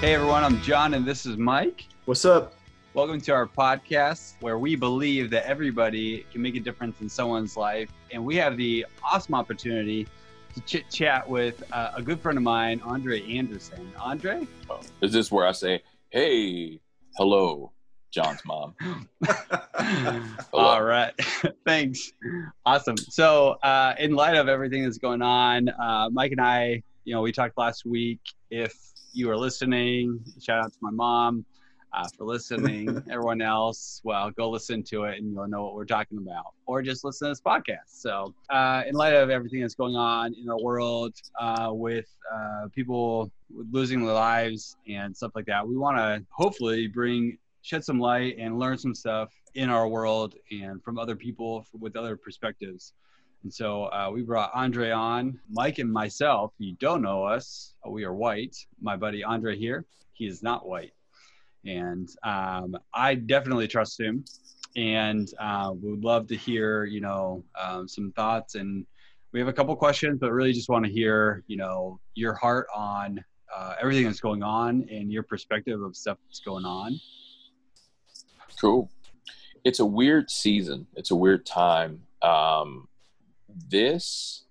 Hey everyone, I'm John and this is Mike. What's up? Welcome to our podcast where we believe that everybody can make a difference in someone's life. And we have the awesome opportunity to chit chat with uh, a good friend of mine, Andre Anderson. Andre? Oh, is this where I say, hey, hello, John's mom? All right. Thanks. Awesome. So, uh, in light of everything that's going on, uh, Mike and I, you know, we talked last week. If you are listening, shout out to my mom uh, for listening. Everyone else, well, go listen to it and you'll know what we're talking about, or just listen to this podcast. So, uh, in light of everything that's going on in our world uh, with uh, people losing their lives and stuff like that, we want to hopefully bring shed some light and learn some stuff in our world and from other people with other perspectives. And so uh, we brought Andre on. Mike and myself, you don't know us, we are white. My buddy Andre here, he is not white and um, I definitely trust him, and uh, we would love to hear you know um, some thoughts. And we have a couple questions, but really just want to hear you know your heart on uh, everything that's going on and your perspective of stuff that's going on. Cool. It's a weird season. It's a weird time. Um, this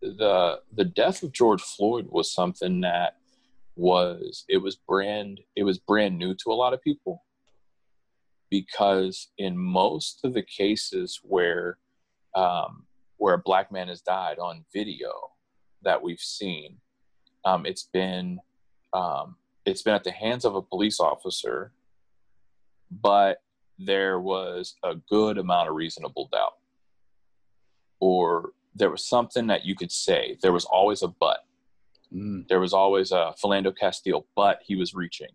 the the death of George Floyd was something that was it was brand it was brand new to a lot of people. Because in most of the cases where um, where a black man has died on video that we've seen, um, it's been um, it's been at the hands of a police officer, but there was a good amount of reasonable doubt, or there was something that you could say. There was always a but. Mm. There was always a Philando Castile, but he was reaching.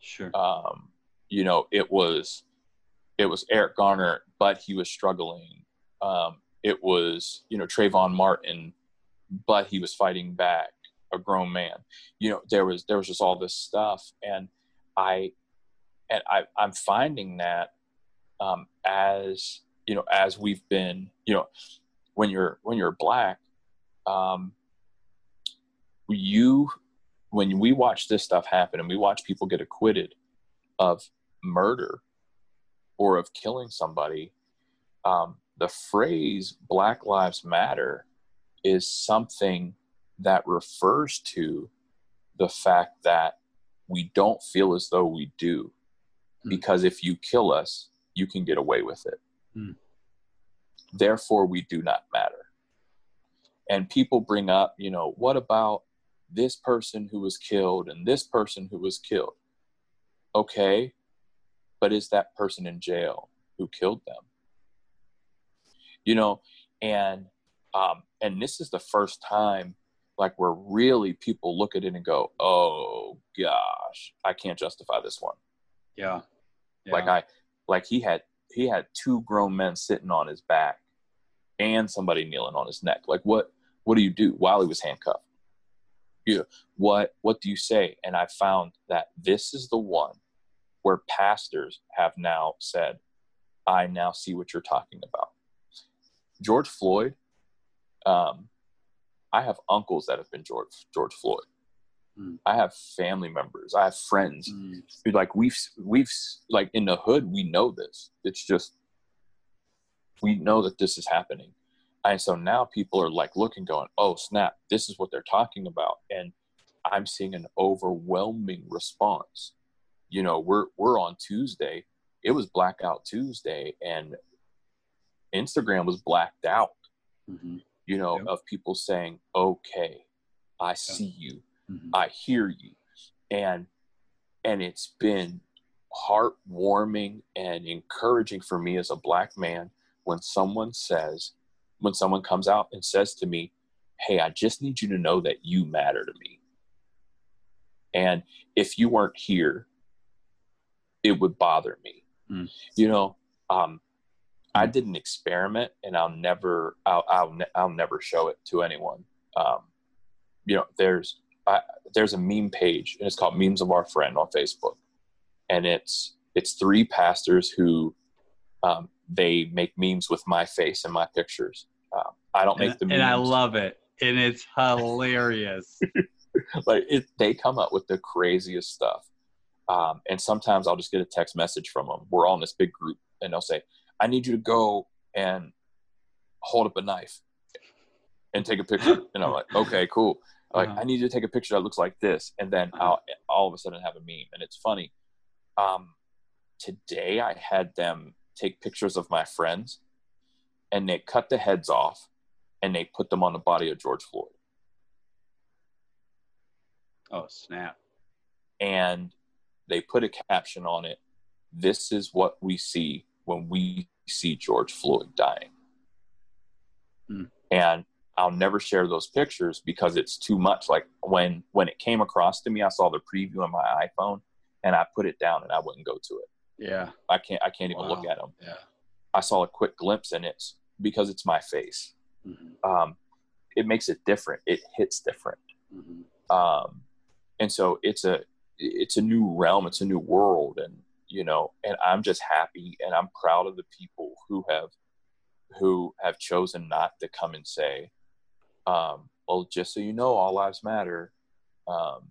Sure. Um, you know, it was it was Eric Garner, but he was struggling. Um, it was you know Trayvon Martin, but he was fighting back. A grown man. You know, there was there was just all this stuff, and I and I I'm finding that um, as you know as we've been you know when you're when you're black um, you when we watch this stuff happen and we watch people get acquitted of murder or of killing somebody um, the phrase black lives matter is something that refers to the fact that we don't feel as though we do mm. because if you kill us you can get away with it mm. Therefore we do not matter and people bring up you know what about this person who was killed and this person who was killed. Okay, but is that person in jail who killed them? You know, and um, and this is the first time like where really people look at it and go, "Oh gosh, I can't justify this one." Yeah. yeah. Like I like he had he had two grown men sitting on his back and somebody kneeling on his neck. Like what what do you do while he was handcuffed? you what what do you say and i found that this is the one where pastors have now said i now see what you're talking about george floyd um, i have uncles that have been george george floyd mm. i have family members i have friends mm. like we've we've like in the hood we know this it's just we know that this is happening and so now people are like looking, going, oh, snap, this is what they're talking about. And I'm seeing an overwhelming response. You know, we're we're on Tuesday. It was blackout Tuesday and Instagram was blacked out. Mm-hmm. You know, yep. of people saying, Okay, I see you, mm-hmm. I hear you. And and it's been heartwarming and encouraging for me as a black man when someone says when someone comes out and says to me, Hey, I just need you to know that you matter to me. And if you weren't here, it would bother me. Mm. You know, um, I did an experiment, and I'll never, I'll, I'll, ne- I'll never show it to anyone. Um, you know, there's, I, there's a meme page, and it's called Memes of Our Friend on Facebook, and it's, it's three pastors who, um, they make memes with my face and my pictures. Uh, I don't make the memes. And I love it. And it's hilarious. like it, they come up with the craziest stuff. Um, and sometimes I'll just get a text message from them. We're all in this big group, and they'll say, "I need you to go and hold up a knife and take a picture." And I'm like, "Okay, cool." Like, Uh-huh. I need you to take a picture that looks like this, and then Uh-huh. I'll all of a sudden have a meme, and it's funny. Um, today I had them take pictures of my friends, and they cut the heads off, and they put them on the body of George Floyd. Oh snap! and they put a caption on it this is what we see when we see george floyd dying Hmm. and i'll never share those pictures because it's too much like when when it came across to me i saw the preview on my iphone and i put it down and i wouldn't go to it Yeah, i can't i can't even Wow. look at them yeah. i saw a quick glimpse and it's because it's my face. Mhm, um, it makes it different. It hits different. Mhm. um, and so it's a it's a new realm. It's a new world and you know and i'm just happy and i'm proud of the people who have who have chosen not to come and say um, well just so you know all lives matter. Um,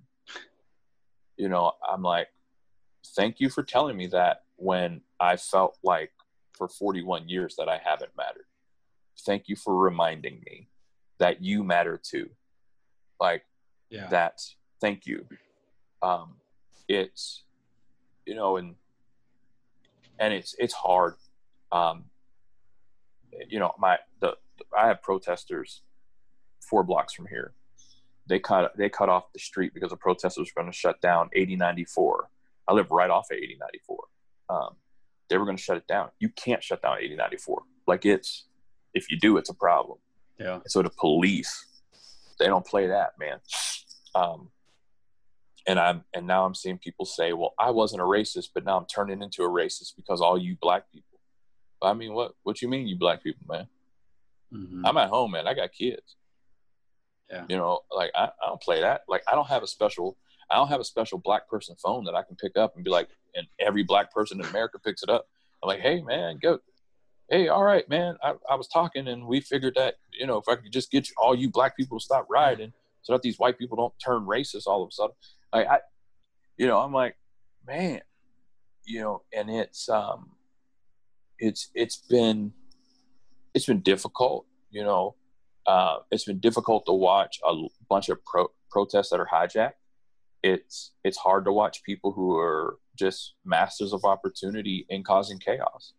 you know i'm like thank you for telling me that when i felt like for 41 years that i haven't mattered. Thank you for reminding me that you matter too. Like Yeah. that thank you. Um it's you know and and it's it's hard. Um you know my the i have protesters four blocks from here. They cut they cut off the street because the protesters were going to shut down 8094 i live right off of 8094 um they were going to shut it down you can't shut down 8094 like it's if you do it's a problem yeah. so the police, they don't play that, man. Um, and I'm and now I'm seeing people say, "Well, I wasn't a racist, but now I'm turning into a racist because all you black people." I mean, what what you mean, you black people, man? Mhm. I'm at home, man. I got kids. Yeah. You know, like I, I don't play that. Like I don't have a special I don't have a special black person phone that I can pick up and be like, and every black person in America picks it up. I'm like, hey man, go. Hey, all right, man. I, I was talking and we figured that, you know, if I could just get you, all you black people to stop rioting so that these white people don't turn racist all of a sudden. Like I you know, I'm like, man, you know, and it's um it's it's been it's been difficult, you know. Uh, it's been difficult to watch a bunch of pro- protests that are hijacked. It's it's hard to watch people who are just masters of opportunity in causing chaos,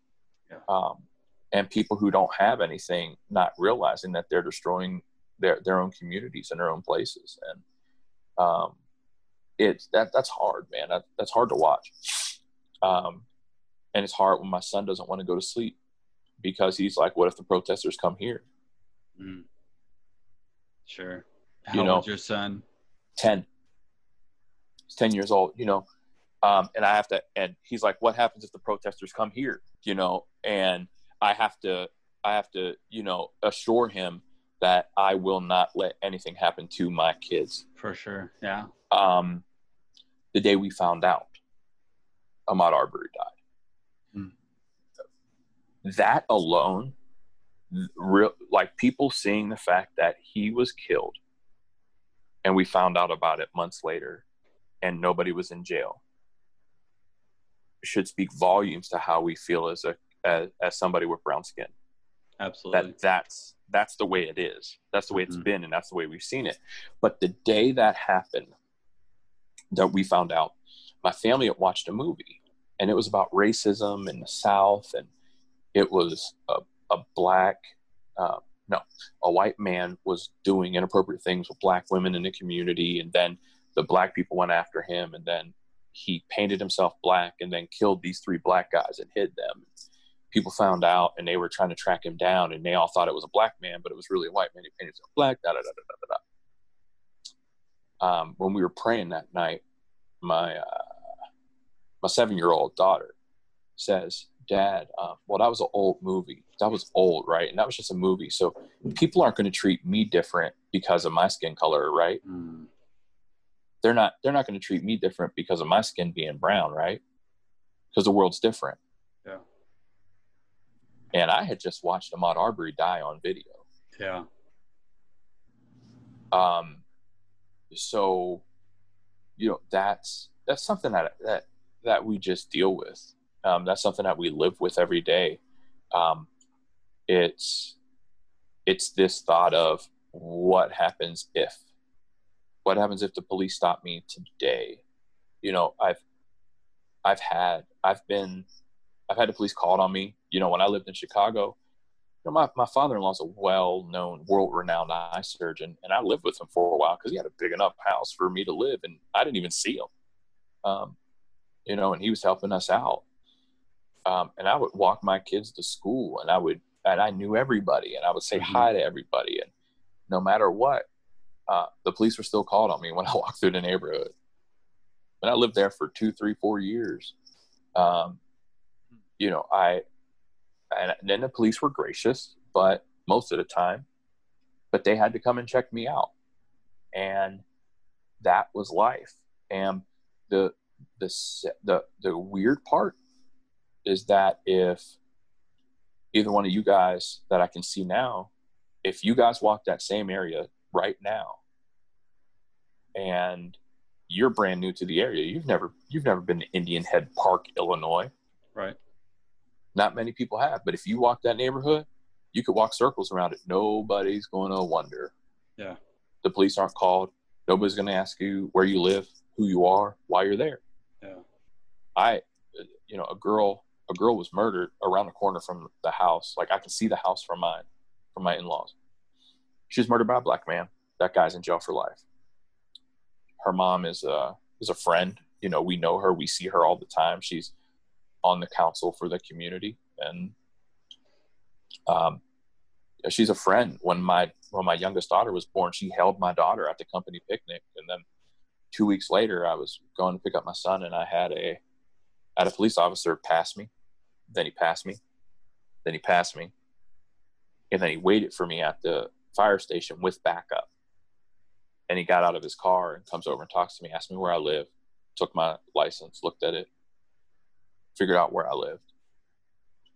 Yeah. um, and people who don't have anything not realizing that they're destroying their their own communities and their own places, and um, it's that that's hard, man. That, that's hard to watch, um, and it's hard when my son doesn't want to go to sleep because he's like, "What if the protesters come here?" Mm. Sure. You How know- old's your son? 10 he's 10 years old you know um, and i have to and he's like what happens if the protesters come here you know and i have to i have to you know assure him that i will not let anything happen to my kids For sure. Yeah. um, the day we found out ahmaud arbery died that alone real like people seeing the fact that he was killed and we found out about it months later and nobody was in jail should speak volumes to how we feel as a as, as somebody with brown skin Absolutely. that that's that's the way it is that's the way it's Mhm. been and that's the way we've seen it but the day that happened that we found out my family had watched a movie and it was about racism in the south and it was a, a black uh, no a white man was doing inappropriate things with black women in the community and then the black people went after him and then he painted himself black and then killed these three black guys and hid them. People found out and they were trying to track him down and they all thought it was a black man but it was really a white man. He painted himself black da da da da da da um, when we were praying that night my uh, my seven year old daughter says dad um, well that was an old movie. That was old right? And that was just a movie. So people aren't going to treat me different because of my skin color right? Mm. They're not they're not going to treat me different because of my skin being brown right? Because the world's different. Yeah. and i had just watched ahmaud arbery die on video. Yeah. um so you know that's that's something that that that we just deal with. Um, that's something that we live with every day. Um, it's it's this thought of what happens if what happens if the police stop me today? You know i've i've had i've been i've had the police called on me. You know when i lived in chicago you know, my, my father-in-law's a well-known world-renowned eye surgeon and i lived with him for a while because he had a big enough house for me to live and i didn't even see him. Um, you know and he was helping us out. Um, and i would walk my kids to school and i would and i knew everybody and i would say mm-hmm. hi to everybody and no matter what uh, the police were still called on me when i walked through the neighborhood. And i lived there for two three four years. Um, you know i and then the police were gracious, but most of the time, but they had to come and check me out, and that was life. And the the the the weird part is that if either one of you guys that I can see now, if you guys walk that same area right now, and you're brand new to the area, you've never you've never been to Indian Head Park, Illinois, right? Not many people have, but if you walk that neighborhood, you could walk circles around it. Nobody's going to wonder. Yeah. The police aren't called. Nobody's going to ask you where you live, who you are, why you're there. Yeah. I, you know, a girl, a girl was murdered around the corner from the house. Like I can see the house from mine, from my in-laws. She was murdered by a black man. That guy's in jail for life. Her mom is a is a friend. You know, we know her. We see her all the time. She's on the council for the community, and um, she's a friend. When my when my youngest daughter was born, she held my daughter at the company picnic, and then two weeks later, I was going to pick up my son, and I had a had a police officer pass me. Then he passed me. Then he passed me, and then he waited for me at the fire station with backup. And he got out of his car and comes over and talks to me, asked me where I live, took my license, looked at it, figured out where I lived,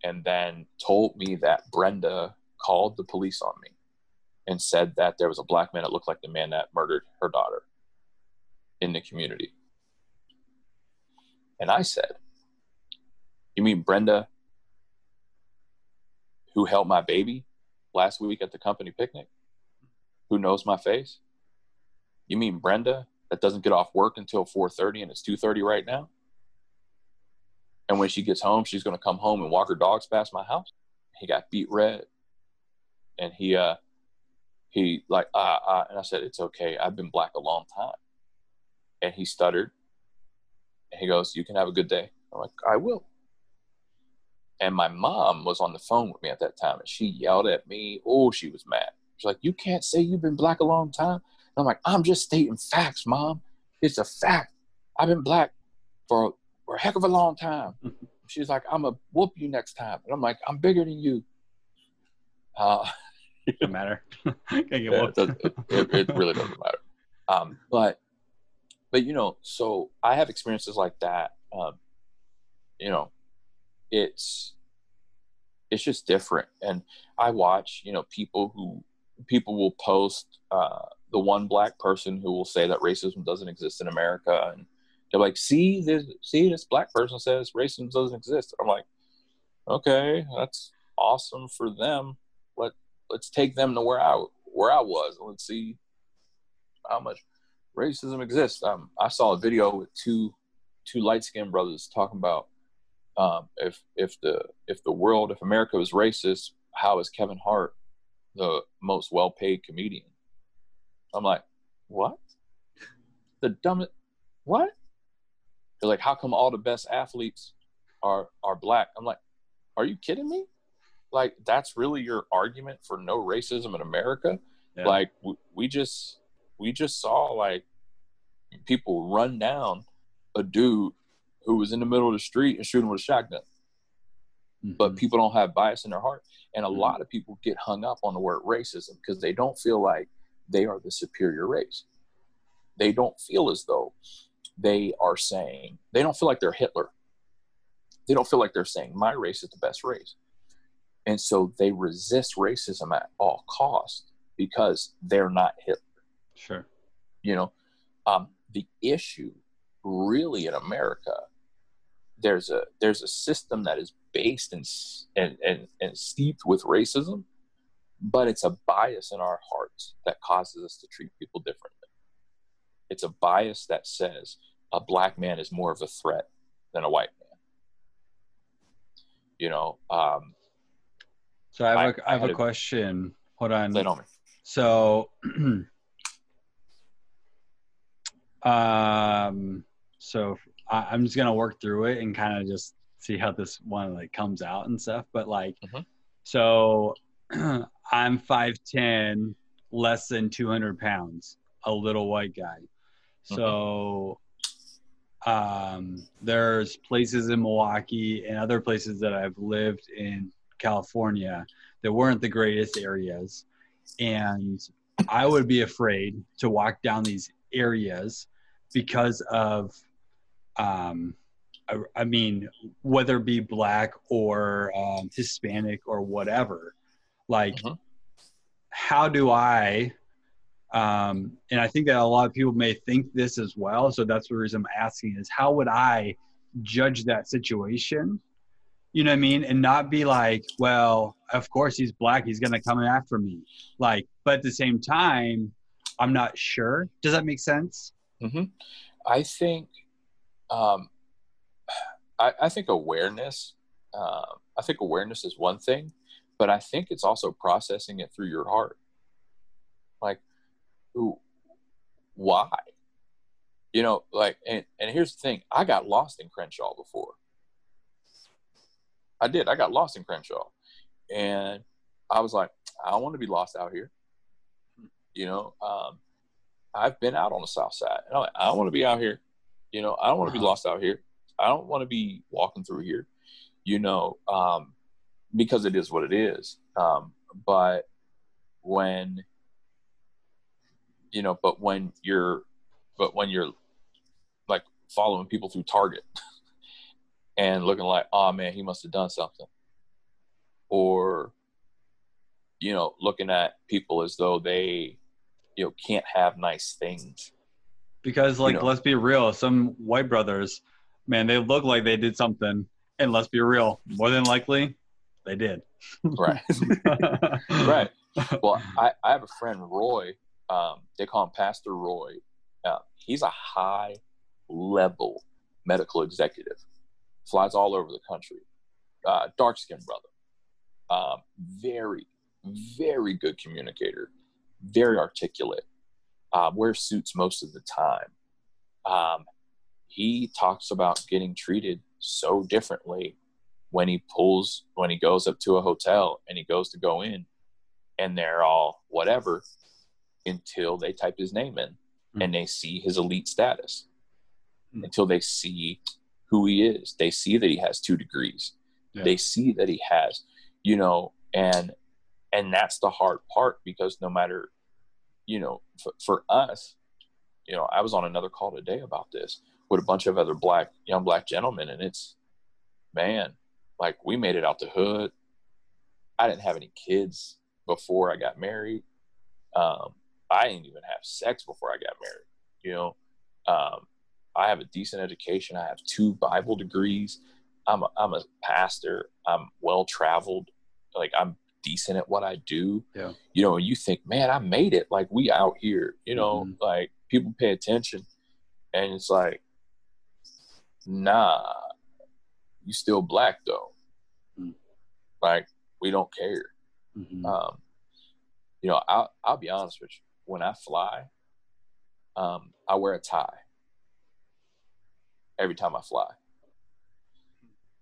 and then told me that Brenda called the police on me and said that there was a black man that looked like the man that murdered her daughter in the community. And I said, You mean Brenda, who held my baby last week at the company picnic, who knows my face? You mean Brenda that doesn't get off work until 4:30 and it's 2:30 right now? And when she gets home, she's going to come home and walk her dogs past my house. He got beat red. And he, uh, he like, uh, uh, and I said, it's okay. I've been black a long time. And he stuttered. And he goes, you can have a good day. I'm like, I will. And my mom was on the phone with me at that time and she yelled at me. Oh, she was mad. She's like, you can't say you've been black a long time. And I'm like, I'm just stating facts, mom. It's a fact. I've been black for for a heck of a long time. She's like, I'm gonna whoop you next time. And I'm like, I'm bigger than you. Uh, it doesn't matter. yeah, it, does, it, it, really doesn't matter. Um, but, but you know, so I have experiences like that. Um, you know, it's, it's just different. And I watch, you know, people who, people will post, uh, the one black person who will say that racism doesn't exist in America and, they're like, see this, see this black person says racism doesn't exist. I'm like, okay, that's awesome for them. Let let's take them to where I where I was. Let's see how much racism exists. Um, I saw a video with two two light skinned brothers talking about um, if if the if the world if America was racist, how is Kevin Hart the most well paid comedian? I'm like, what? The dumbest what? They're like, how come all the best athletes are are black? I'm like, are you kidding me? Like that's really your argument for no racism in America? Yeah. Like we, we just we just saw like people run down a dude who was in the middle of the street and shooting with a shotgun. Mm-hmm. But people don't have bias in their heart. And a mm-hmm. lot of people get hung up on the word racism because they don't feel like they are the superior race. They don't feel as though they are saying they don't feel like they're Hitler. They don't feel like they're saying my race is the best race. And so they resist racism at all costs because they're not Hitler. Sure. You know, Um, the issue, really, in America, there's a there's a system that is based and and and, and steeped with racism, but it's a bias in our hearts that causes us to treat people differently. It's a bias that says a black man is more of a threat than a white man. You know. Um, so I have a, I, I have a question. Hold on. On me. So, um, so I, am just gonna work through it and kind of just see how this one like comes out and stuff. But like, mm-hmm. so I'm five ten, less than 200 pounds, a little white guy. So um, there's places in Milwaukee and other places that I've lived in California that weren't the greatest areas. And I would be afraid to walk down these areas because of, um, I, I mean, whether it be black or um, Hispanic or whatever. Like, uh-huh. how do I um, and I think that a lot of people may think this as well. So that's the reason I'm asking is how would I judge that situation? You know what I mean? And not be like, well, of course he's black, he's gonna come after me. Like, but at the same time, I'm not sure. Does that make sense? Mm-hmm. I think, um, I, I think awareness. Uh, I think awareness is one thing, but I think it's also processing it through your heart. Like why? You know, like, and, and here's the thing I got lost in Crenshaw before. I did. I got lost in Crenshaw. And I was like, I want to be lost out here. You know, um, I've been out on the south side. And I'm like, I don't want to be out here. You know, I don't want to be uh-huh. lost out here. I don't want to be walking through here, you know, um, because it is what it is. Um, but when you know, but when you're, but when you're like following people through Target and looking like, oh man, he must have done something, or you know, looking at people as though they, you know, can't have nice things. Because like, you know, let's be real, some white brothers, man, they look like they did something, and let's be real, more than likely, they did. right. right. Well, I, I have a friend, Roy, um, they call him Pastor Roy. Uh, he's a high level medical executive, flies all over the country. Uh, dark skinned brother. Um, very, very good communicator, very articulate, uh, wears suits most of the time. Um, he talks about getting treated so differently when he pulls, when he goes up to a hotel and he goes to go in and they're all whatever until they type his name in mm-hmm. and they see his elite status mm-hmm. until they see who he is they see that he has two degrees yeah. they see that he has you know and and that's the hard part because no matter you know for, for us you know i was on another call today about this with a bunch of other black young black gentlemen and it's man like we made it out the hood i didn't have any kids before i got married um, I didn't even have sex before I got married. You know, um, I have a decent education. I have two Bible degrees. I'm a, I'm a pastor. I'm well traveled. Like I'm decent at what I do. Yeah. You know, and you think, man, I made it. Like we out here. You know, mm-hmm. like people pay attention, and it's like, nah, you still black though. Mm-hmm. Like we don't care. Mm-hmm. Um, you know, I'll I'll be honest with you when I fly, um, I wear a tie every time I fly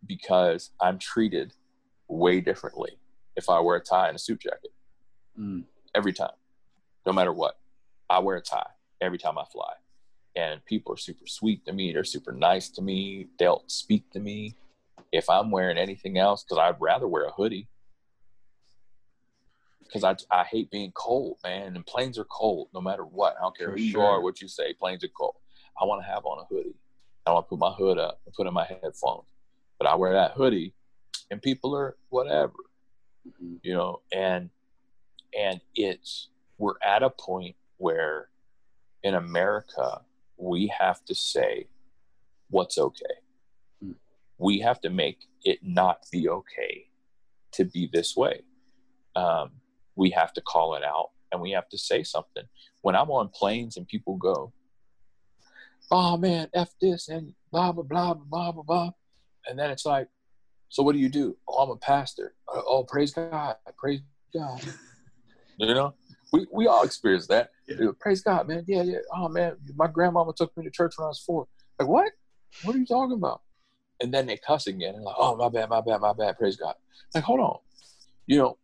because I'm treated way differently if I wear a tie and a suit jacket. Mm. Every time, no matter what, I wear a tie every time I fly. And people are super sweet to me. They're super nice to me. They'll speak to me. If I'm wearing anything else, because I'd rather wear a hoodie because I, I hate being cold, man. And planes are cold no matter what. I don't care For who sure. you are, what you say. Planes are cold. I want to have on a hoodie. I want to put my hood up and put in my headphones. But I wear that hoodie, and people are whatever, mm-hmm. you know. And and it's we're at a point where in America we have to say what's okay. Hmm. We have to make it not be okay to be this way. Um, we have to call it out and we have to say something. When I'm on planes and people go, oh man, F this and blah, blah, blah, blah, blah, blah. And then it's like, so what do you do? Oh, I'm a pastor. Uh, oh, praise God. Praise God. you know, we, we all experience that. Yeah. Praise God, man. Yeah, yeah. Oh man, my grandmama took me to church when I was four. Like, what? What are you talking about? And then they cuss again and like, oh my bad, my bad, my bad. Praise God. Like, hold on. You know,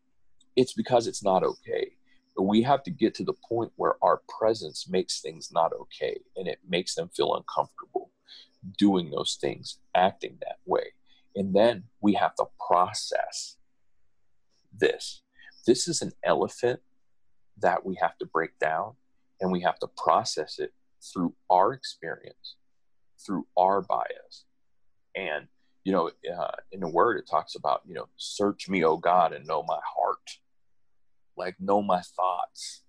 it's because it's not okay. But we have to get to the point where our presence makes things not okay and it makes them feel uncomfortable doing those things, acting that way. And then we have to process this. This is an elephant that we have to break down and we have to process it through our experience, through our bias. And, you know, uh, in the word, it talks about, you know, search me, oh God, and know my heart like know my thoughts.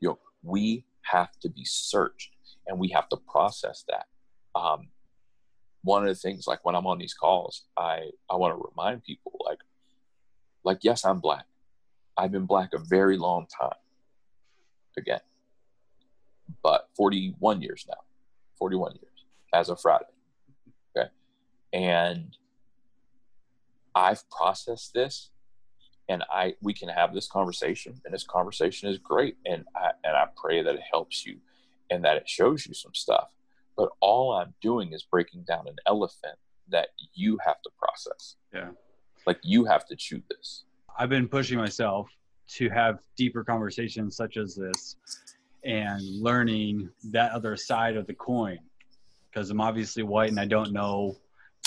You know, we have to be searched and we have to process that. Um, one of the things, like when I'm on these calls, I I want to remind people, like, like yes, I'm black. I've been black a very long time. Again, but 41 years now, 41 years as of Friday. Okay, and I've processed this and I we can have this conversation and this conversation is great and I and I pray that it helps you and that it shows you some stuff but all I'm doing is breaking down an elephant that you have to process. Yeah. Like you have to chew this. I've been pushing myself to have deeper conversations such as this and learning that other side of the coin. Because I'm obviously white and I don't know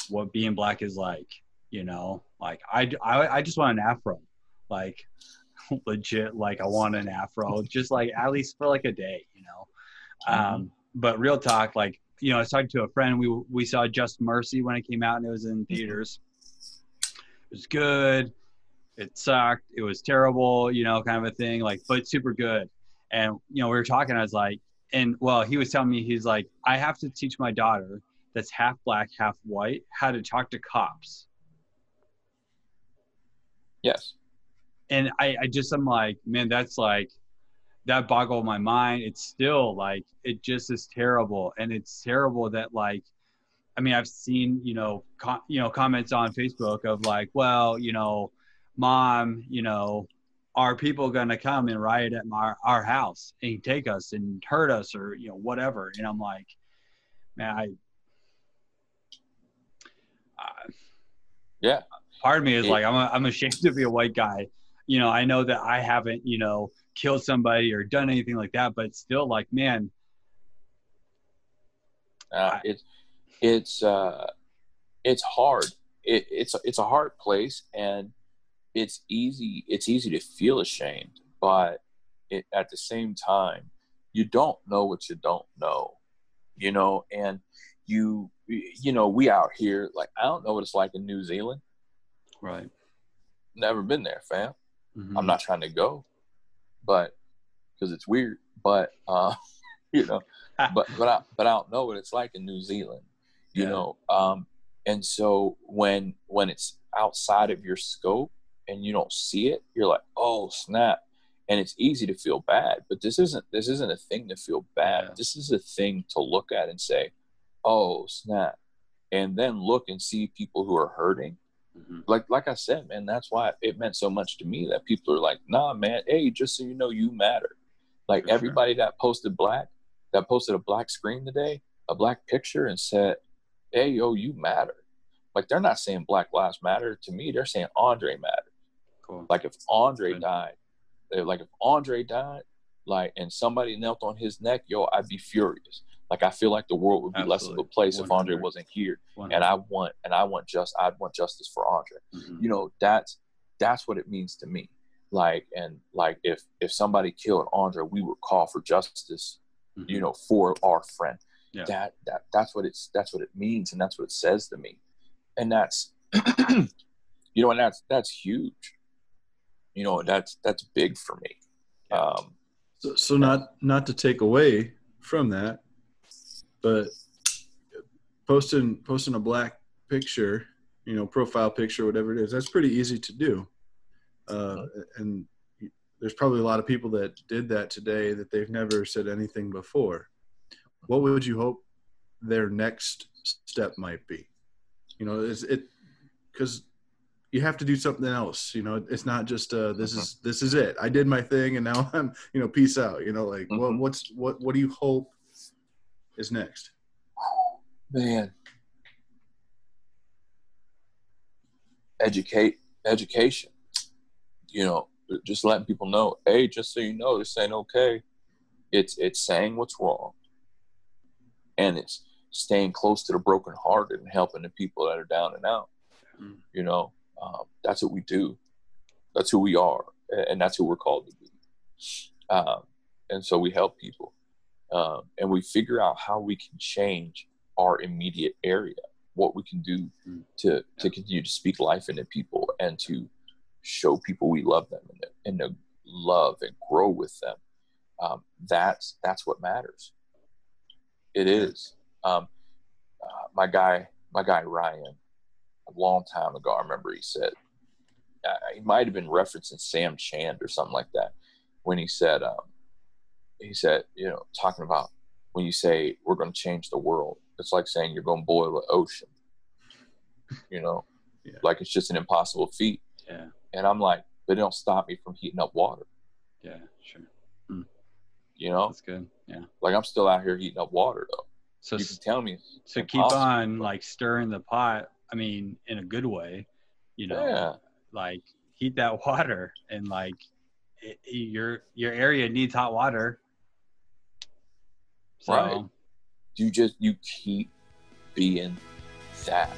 what being black is like you know? Like I, I, I just want an afro. Like legit like I want an afro, just like at least for like a day, you know. Mm-hmm. Um, but real talk, like you know, I was talking to a friend. We we saw Just Mercy when it came out, and it was in mm-hmm. theaters. It was good. It sucked. It was terrible, you know, kind of a thing. Like, but super good. And you know, we were talking. I was like, and well, he was telling me he's like, I have to teach my daughter that's half black, half white, how to talk to cops. Yes and I, I just I'm like, man, that's like that boggled my mind. It's still like it just is terrible, and it's terrible that like, I mean, I've seen you know com- you know comments on Facebook of like, well, you know, mom, you know, are people gonna come and riot at my our house and take us and hurt us or you know whatever? And I'm like, man, I. Yeah. Part of me is like I'm a, I'm ashamed to be a white guy you know, I know that I haven't, you know, killed somebody or done anything like that, but still like, man. Uh, it's, it's, uh, it's hard. It, it's, it's a hard place and it's easy. It's easy to feel ashamed, but it, at the same time, you don't know what you don't know, you know, and you, you know, we out here, like, I don't know what it's like in New Zealand. Right. Never been there, fam. Mm-hmm. I'm not trying to go, but because it's weird. But uh, you know, but but I but I don't know what it's like in New Zealand. You yeah. know, um, and so when when it's outside of your scope and you don't see it, you're like, oh snap, and it's easy to feel bad. But this isn't this isn't a thing to feel bad. Yeah. This is a thing to look at and say, oh snap, and then look and see people who are hurting Mm-hmm. Like like I said, man, that's why it meant so much to me that people are like, nah, man, hey, just so you know, you matter. Like For everybody sure. that posted black, that posted a black screen today, a black picture, and said, hey, yo, you matter. Like they're not saying Black Lives Matter to me. They're saying Andre mattered. Cool. Like if Andre died, like if Andre died, like and somebody knelt on his neck, yo, I'd be furious. Like I feel like the world would be Absolutely. less of a place 100. if Andre wasn't here. 100. And I want and I want just I want justice for Andre. Mm-hmm. You know, that's that's what it means to me. Like and like if if somebody killed Andre, we would call for justice, mm-hmm. you know, for our friend. Yeah. That that that's what it's that's what it means and that's what it says to me. And that's you know, and that's that's huge. You know, that's that's big for me. Um so, so not not to take away from that but posting posting a black picture, you know, profile picture, whatever it is, that's pretty easy to do. Uh, and there's probably a lot of people that did that today that they've never said anything before. What would you hope their next step might be? You know, is it because you have to do something else. You know, it's not just uh, this mm-hmm. is this is it. I did my thing, and now I'm you know peace out. You know, like mm-hmm. what what's what what do you hope is next? Man, educate education. You know, just letting people know, hey, just so you know, this ain't okay. It's it's saying what's wrong, and it's staying close to the broken brokenhearted and helping the people that are down and out. Mm. You know, um, that's what we do. That's who we are, and that's who we're called to be. Um, and so we help people, um, and we figure out how we can change our immediate area, what we can do mm. to to continue to speak life into people and to show people we love them and, and to love and grow with them. Um, that's that's what matters. It is. Um, uh, my guy, my guy Ryan, a long time ago, I remember he said uh, he might have been referencing Sam Chand or something like that when he said um, he said you know talking about when you say we're going to change the world, it's like saying you're going to boil the ocean. You know, yeah. like it's just an impossible feat. Yeah. And I'm like, but it don't stop me from heating up water. Yeah, sure. Mm. You know, that's good. Yeah. Like I'm still out here heating up water though. So you can tell me. So keep on like stirring the pot. I mean, in a good way. You know, yeah. like heat that water and like it, your your area needs hot water. So, right. You just you keep being that